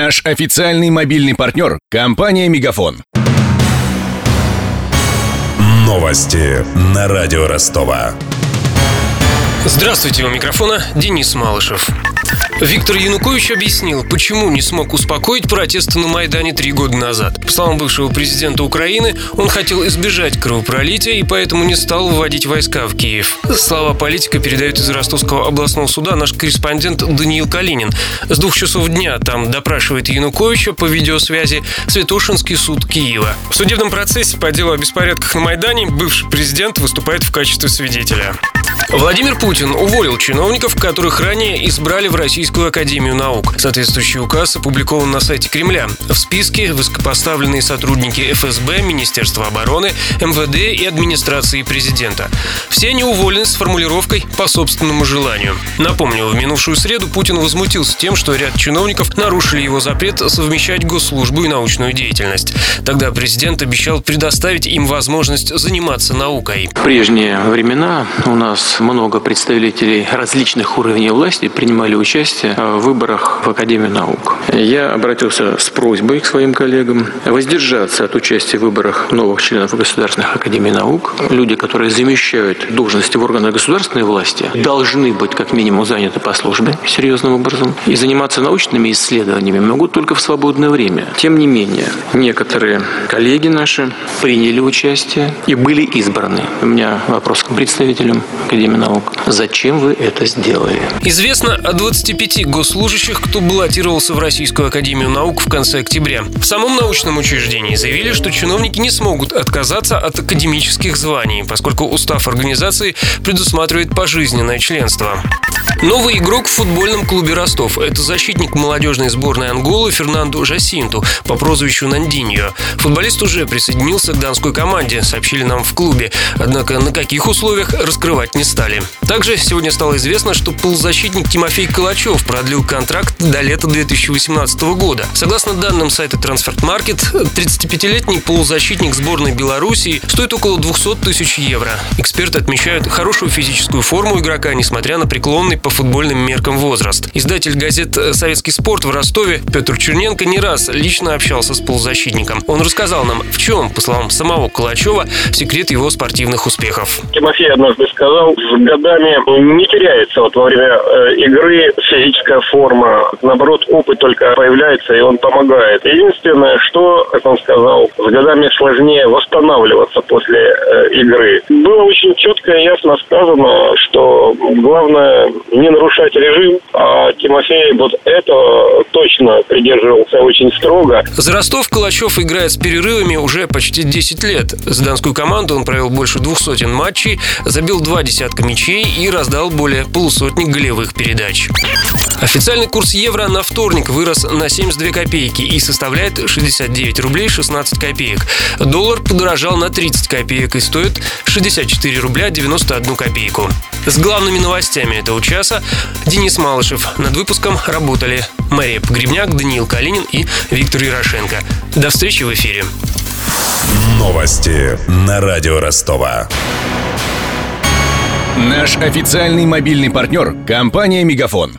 Наш официальный мобильный партнер – компания «Мегафон». Новости на радио Ростова. Здравствуйте, у микрофона Денис Малышев. Виктор Янукович объяснил, почему не смог успокоить протесты на Майдане три года назад. По словам бывшего президента Украины, он хотел избежать кровопролития и поэтому не стал вводить войска в Киев. Слова политика передает из Ростовского областного суда наш корреспондент Даниил Калинин. С двух часов дня там допрашивает Януковича по видеосвязи Святошинский суд Киева. В судебном процессе по делу о беспорядках на Майдане бывший президент выступает в качестве свидетеля. Владимир Путин уволил чиновников, которых ранее избрали в Российскую Академию Наук. Соответствующий указ опубликован на сайте Кремля. В списке высокопоставленные сотрудники ФСБ, Министерства обороны, МВД и администрации президента. Все они уволены с формулировкой «по собственному желанию». Напомню, в минувшую среду Путин возмутился тем, что ряд чиновников нарушили его запрет совмещать госслужбу и научную деятельность. Тогда президент обещал предоставить им возможность заниматься наукой. В прежние времена у нас много представителей различных уровней власти принимали участие в выборах в Академию наук. Я обратился с просьбой к своим коллегам воздержаться от участия в выборах новых членов государственных академий наук. Люди, которые замещают должности в органах государственной власти, должны быть как минимум заняты по службе серьезным образом и заниматься научными исследованиями могут только в свободное время. Тем не менее, некоторые коллеги наши приняли участие и были избраны. У меня вопрос к представителям Академии наук. Зачем вы это сделали? Известно о 25 госслужащих, кто баллотировался в Российскую Академию Наук в конце октября. В самом научном учреждении заявили, что чиновники не смогут отказаться от академических званий, поскольку устав организации предусматривает пожизненное членство. Новый игрок в футбольном клубе Ростов – это защитник молодежной сборной Анголы Фернандо Жасинту по прозвищу Нандиньо. Футболист уже присоединился к данской команде, сообщили нам в клубе. Однако на каких условиях раскрывать не стали. Также сегодня стало известно, что полузащитник Тимофей Калачев продлил контракт до лета 2018 года. Согласно данным сайта Transfermarkt, 35-летний полузащитник сборной Белоруссии стоит около 200 тысяч евро. Эксперты отмечают хорошую физическую форму игрока, несмотря на преклонный по футбольным меркам возраст. Издатель газет «Советский спорт» в Ростове Петр Черненко не раз лично общался с полузащитником. Он рассказал нам, в чем, по словам самого Калачева, секрет его спортивных успехов. Тимофей однажды сказал, с годами не теряется вот во время э, игры физическая форма. Наоборот, опыт только появляется, и он помогает. Единственное, что, как он сказал, с годами сложнее восстанавливаться после э, игры. Было очень четко и ясно сказано, что главное не нарушать режим, а Тимофей вот это точно придерживался очень строго. За Ростов Калачев играет с перерывами уже почти 10 лет. За данскую команду он провел больше двух сотен матчей, забил два десятка мячей и раздал более полусотни голевых передач. Официальный курс евро на вторник вырос на 72 копейки и составляет 69 рублей 16 копеек. Доллар подорожал на 30 копеек и стоит 64 рубля 91 копейку. С главными новостями этого часа Денис Малышев. Над выпуском работали Мария Погребняк, Даниил Калинин и Виктор Ярошенко. До встречи в эфире. Новости на радио Ростова. Наш официальный мобильный партнер – компания «Мегафон».